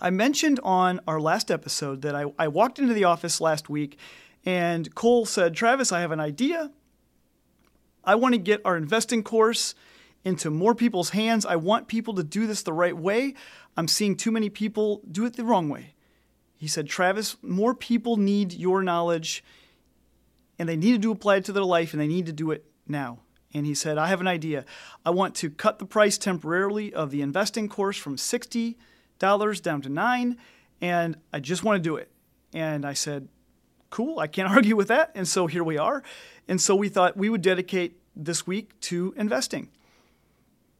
I mentioned on our last episode that I, I walked into the office last week and Cole said, Travis, I have an idea. I want to get our investing course into more people's hands. I want people to do this the right way. I'm seeing too many people do it the wrong way. He said, Travis, more people need your knowledge and they need to apply it to their life and they need to do it now. And he said, I have an idea. I want to cut the price temporarily of the investing course from 60 dollars down to nine, and I just want to do it. And I said, cool, I can't argue with that. And so here we are. And so we thought we would dedicate this week to investing.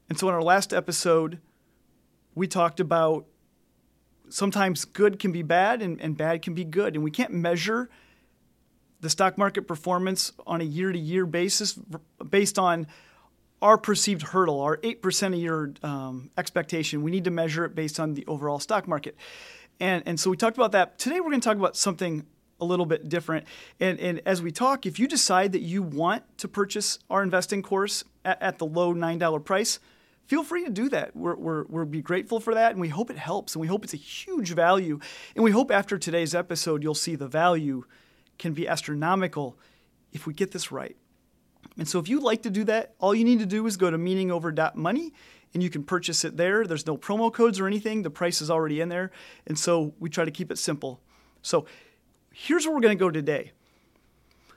And so in our last episode, we talked about sometimes good can be bad and, and bad can be good. And we can't measure the stock market performance on a year to year basis based on our perceived hurdle, our 8% a year um, expectation, we need to measure it based on the overall stock market. And, and so we talked about that. Today we're going to talk about something a little bit different. And, and as we talk, if you decide that you want to purchase our investing course at, at the low $9 price, feel free to do that. We're, we're, we'll be grateful for that, and we hope it helps, and we hope it's a huge value. And we hope after today's episode, you'll see the value can be astronomical if we get this right. And so if you'd like to do that, all you need to do is go to meaningover.money and you can purchase it there. There's no promo codes or anything. The price is already in there. And so we try to keep it simple. So here's where we're going to go today.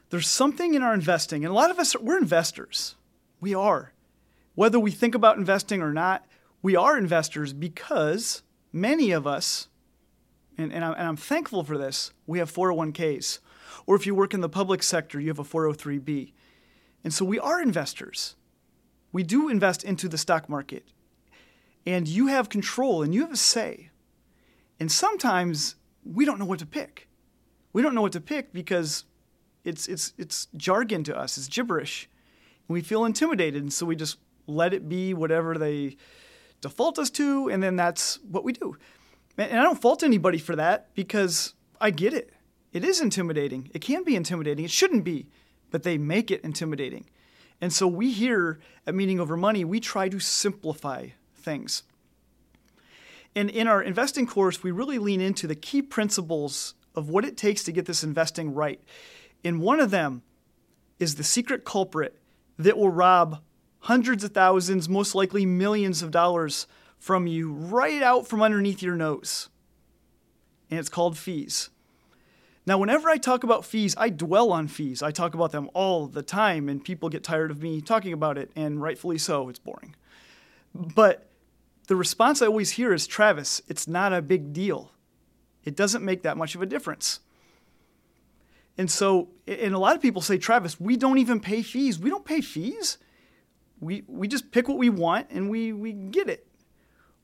There's something in our investing, and a lot of us, we're investors. We are. Whether we think about investing or not, we are investors because many of us, and, and, I'm, and I'm thankful for this, we have 401ks. Or if you work in the public sector, you have a 403b. And so we are investors. We do invest into the stock market. And you have control and you have a say. And sometimes we don't know what to pick. We don't know what to pick because it's, it's, it's jargon to us, it's gibberish. And we feel intimidated. And so we just let it be whatever they default us to. And then that's what we do. And I don't fault anybody for that because I get it. It is intimidating. It can be intimidating. It shouldn't be but they make it intimidating. And so we here at Meaning Over Money, we try to simplify things. And in our investing course, we really lean into the key principles of what it takes to get this investing right. And one of them is the secret culprit that will rob hundreds of thousands, most likely millions of dollars from you right out from underneath your nose. And it's called fees. Now, whenever I talk about fees, I dwell on fees. I talk about them all the time, and people get tired of me talking about it, and rightfully so, it's boring. But the response I always hear is Travis, it's not a big deal. It doesn't make that much of a difference. And so, and a lot of people say, Travis, we don't even pay fees. We don't pay fees. We, we just pick what we want and we, we get it.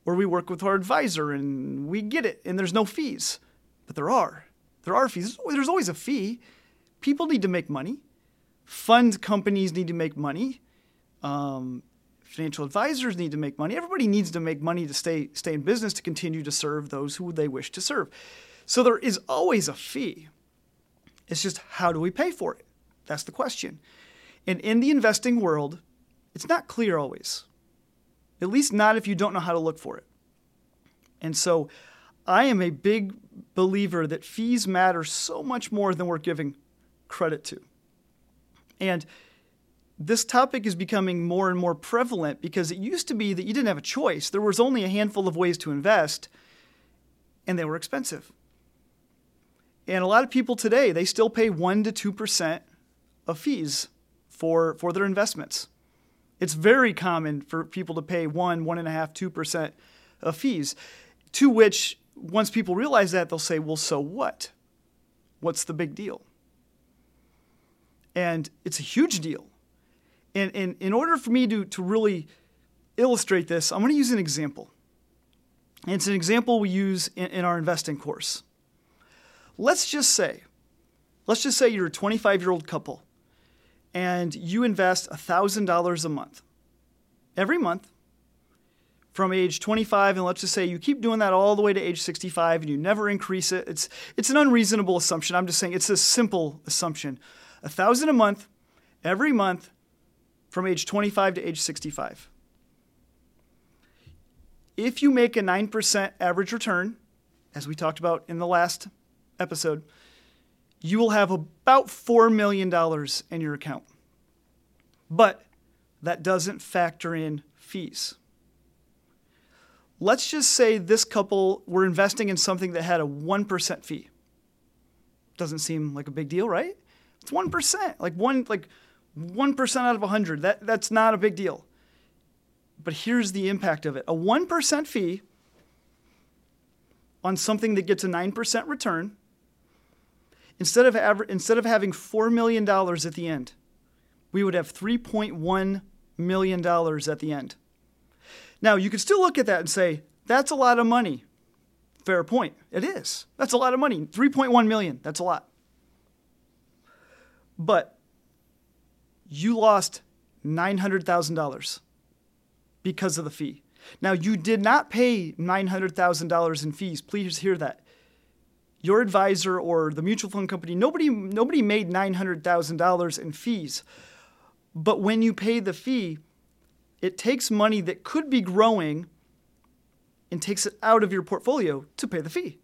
Or we work with our advisor and we get it, and there's no fees. But there are. There are fees. There's always a fee. People need to make money. Fund companies need to make money. Um, financial advisors need to make money. Everybody needs to make money to stay stay in business to continue to serve those who they wish to serve. So there is always a fee. It's just how do we pay for it? That's the question. And in the investing world, it's not clear always. At least not if you don't know how to look for it. And so I am a big believer that fees matter so much more than we're giving credit to. And this topic is becoming more and more prevalent because it used to be that you didn't have a choice. There was only a handful of ways to invest, and they were expensive. And a lot of people today, they still pay 1% to 2% of fees for, for their investments. It's very common for people to pay 1, 1.5%, 2% of fees, to which once people realize that, they'll say, well, so what? What's the big deal? And it's a huge deal. And, and in order for me to, to really illustrate this, I'm going to use an example. And it's an example we use in, in our investing course. Let's just say, let's just say you're a 25 year old couple and you invest $1,000 a month. Every month, from age 25 and let's just say you keep doing that all the way to age 65 and you never increase it it's it's an unreasonable assumption. I'm just saying it's a simple assumption. A thousand a month every month from age 25 to age 65 if you make a 9% average return as we talked about in the last episode you will have about $4 million in your account. But that doesn't factor in fees Let's just say this couple were investing in something that had a 1% fee. Doesn't seem like a big deal, right? It's 1%. Like one like 1% out of 100. That that's not a big deal. But here's the impact of it. A 1% fee on something that gets a 9% return instead of aver- instead of having 4 million dollars at the end, we would have 3.1 million dollars at the end. Now, you could still look at that and say, that's a lot of money. Fair point. It is. That's a lot of money. 3.1 million. That's a lot. But you lost $900,000 because of the fee. Now, you did not pay $900,000 in fees. Please hear that. Your advisor or the mutual fund company, nobody, nobody made $900,000 in fees. But when you pay the fee, it takes money that could be growing and takes it out of your portfolio to pay the fee.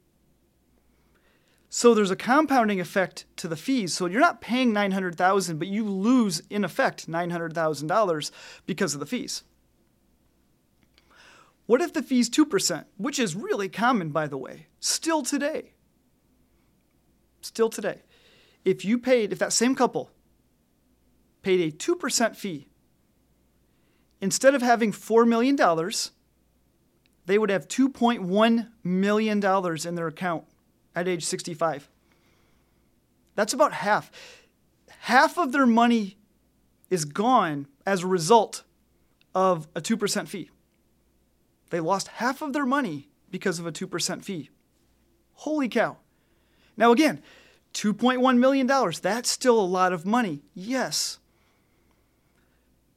So there's a compounding effect to the fees. So you're not paying 900,000 but you lose in effect $900,000 because of the fees. What if the fee's 2%, which is really common by the way, still today? Still today. If you paid if that same couple paid a 2% fee instead of having $4 million, they would have $2.1 million in their account at age 65. That's about half. Half of their money is gone as a result of a 2% fee. They lost half of their money because of a 2% fee. Holy cow. Now, again, $2.1 million, that's still a lot of money. Yes.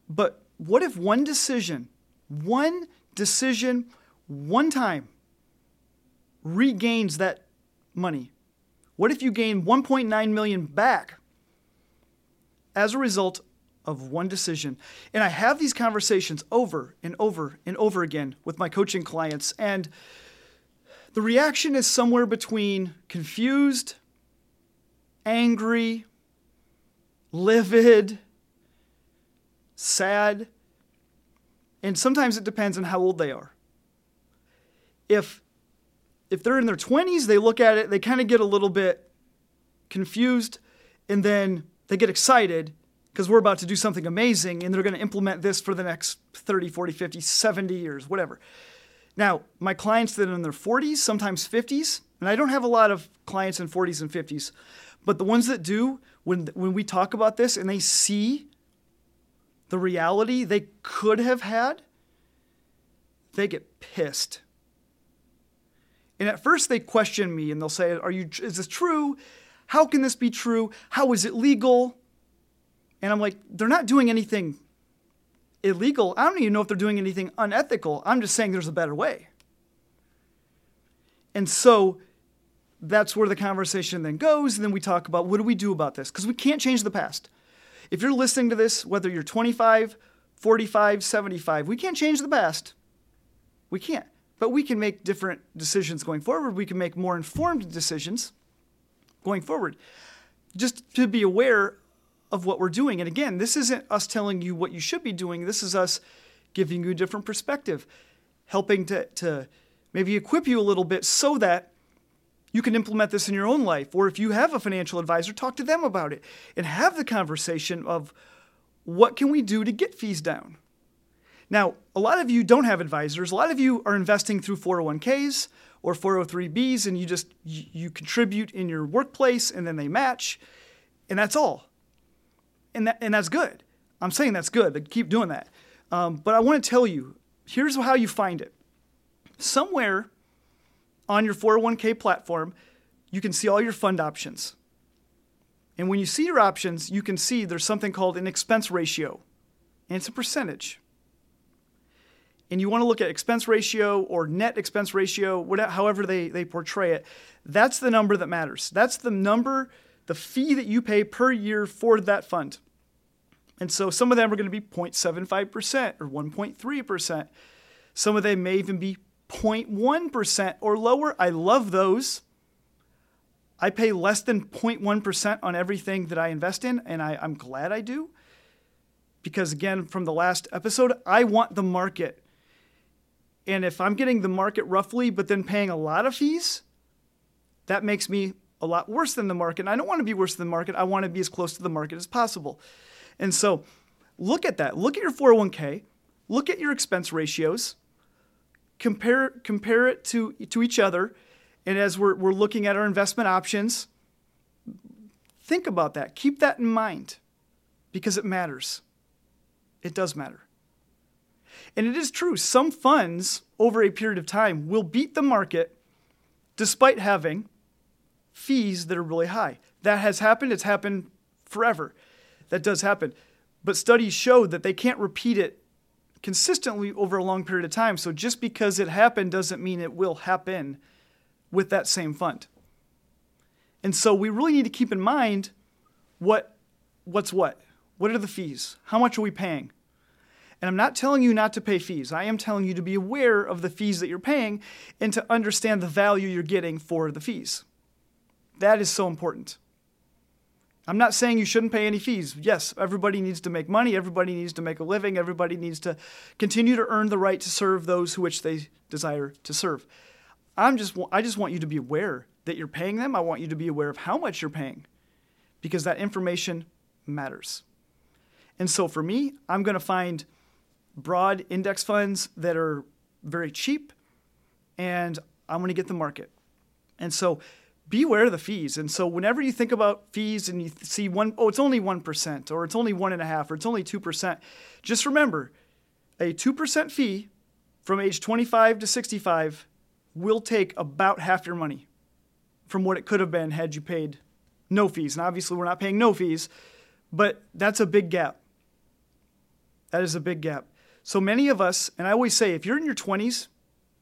But what if one decision, one decision, one time regains that money? What if you gain 1.9 million back as a result of one decision? And I have these conversations over and over and over again with my coaching clients and the reaction is somewhere between confused, angry, livid, sad, and sometimes it depends on how old they are. If if they're in their 20s, they look at it, they kind of get a little bit confused, and then they get excited because we're about to do something amazing and they're going to implement this for the next 30, 40, 50, 70 years, whatever. Now, my clients that are in their 40s, sometimes 50s, and I don't have a lot of clients in 40s and 50s, but the ones that do, when, when we talk about this and they see the reality they could have had, they get pissed. And at first they question me and they'll say, Are you is this true? How can this be true? How is it legal? And I'm like, they're not doing anything illegal. I don't even know if they're doing anything unethical. I'm just saying there's a better way. And so that's where the conversation then goes. And then we talk about what do we do about this? Because we can't change the past. If you're listening to this, whether you're 25, 45, 75, we can't change the past. We can't. But we can make different decisions going forward. We can make more informed decisions going forward. Just to be aware of what we're doing. And again, this isn't us telling you what you should be doing. This is us giving you a different perspective, helping to, to maybe equip you a little bit so that you can implement this in your own life. Or if you have a financial advisor, talk to them about it and have the conversation of what can we do to get fees down. Now, a lot of you don't have advisors. A lot of you are investing through 401ks or 403bs and you just you contribute in your workplace and then they match and that's all. And that, and that's good. I'm saying that's good. Keep doing that. Um, but I want to tell you, here's how you find it. somewhere on your 401k platform, you can see all your fund options. And when you see your options, you can see there's something called an expense ratio, and it's a percentage. And you want to look at expense ratio or net expense ratio, whatever, however they, they portray it. That's the number that matters. That's the number, the fee that you pay per year for that fund. And so some of them are going to be 0.75% or 1.3%. Some of them may even be 0.1% or lower. I love those. I pay less than 0.1% on everything that I invest in, and I, am glad I do. Because again, from the last episode, I want the market. And if I'm getting the market roughly, but then paying a lot of fees, that makes me a lot worse than the market. And I don't want to be worse than the market. I want to be as close to the market as possible. And so look at that. Look at your 401k. Look at your expense ratios. Compare, compare it to, to each other and as we're, we're looking at our investment options, think about that. Keep that in mind because it matters. It does matter. And it is true, some funds over a period of time will beat the market despite having fees that are really high. That has happened, it's happened forever. That does happen. But studies show that they can't repeat it consistently over a long period of time. So just because it happened doesn't mean it will happen with that same fund. And so we really need to keep in mind what what's what. What are the fees? How much are we paying? And I'm not telling you not to pay fees. I am telling you to be aware of the fees that you're paying and to understand the value you're getting for the fees. That is so important. I'm not saying you shouldn't pay any fees. Yes, everybody needs to make money, everybody needs to make a living, everybody needs to continue to earn the right to serve those who which they desire to serve. I'm just I just want you to be aware that you're paying them. I want you to be aware of how much you're paying because that information matters. And so for me, I'm going to find broad index funds that are very cheap and I'm going to get the market. And so be aware of the fees. And so whenever you think about fees and you see one, oh, it's only 1% or it's only one and a half or it's only 2%, just remember a 2% fee from age 25 to 65 will take about half your money from what it could have been had you paid no fees. And obviously, we're not paying no fees, but that's a big gap. That is a big gap. So many of us, and I always say, if you're in your 20s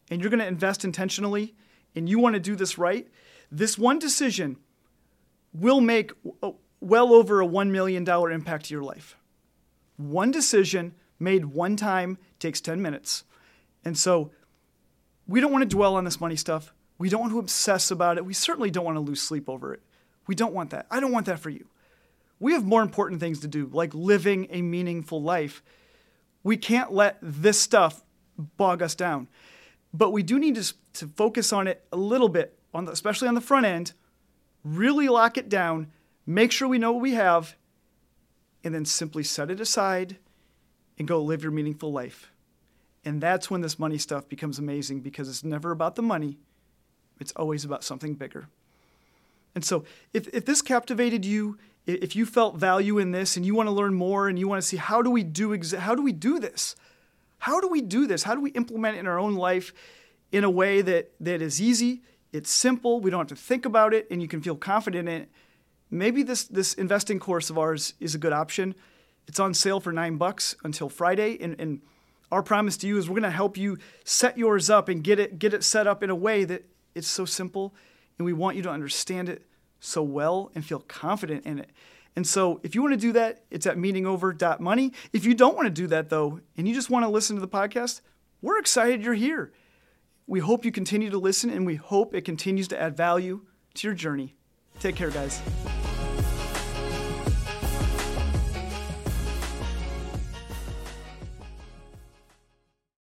and you're going to invest intentionally and you want to do this right, this one decision will make uh, well over a $1 million impact to your life. One decision made one time takes 10 minutes. And so we don't want to dwell on this money stuff. We don't want to obsess about it. We certainly don't want to lose sleep over it. We don't want that. I don't want that for you. We have more important things to do, like living a meaningful life. We can't let this stuff bog us down. But we do need to, to focus on it a little bit, on the, especially on the front end, really lock it down, make sure we know what we have, and then simply set it aside and go live your meaningful life. And that's when this money stuff becomes amazing because it's never about the money, it's always about something bigger. And so, if, if this captivated you, if you felt value in this and you want to learn more and you want to see how do we do exa- how do we do this? How do we do this? How do we implement it in our own life in a way that, that is easy, it's simple, we don't have to think about it, and you can feel confident in it? Maybe this, this investing course of ours is a good option. It's on sale for nine bucks until Friday. And, and our promise to you is we're going to help you set yours up and get it get it set up in a way that it's so simple and we want you to understand it so well and feel confident in it. And so if you want to do that, it's at meaningover.money. If you don't want to do that though, and you just want to listen to the podcast, we're excited you're here. We hope you continue to listen and we hope it continues to add value to your journey. Take care, guys.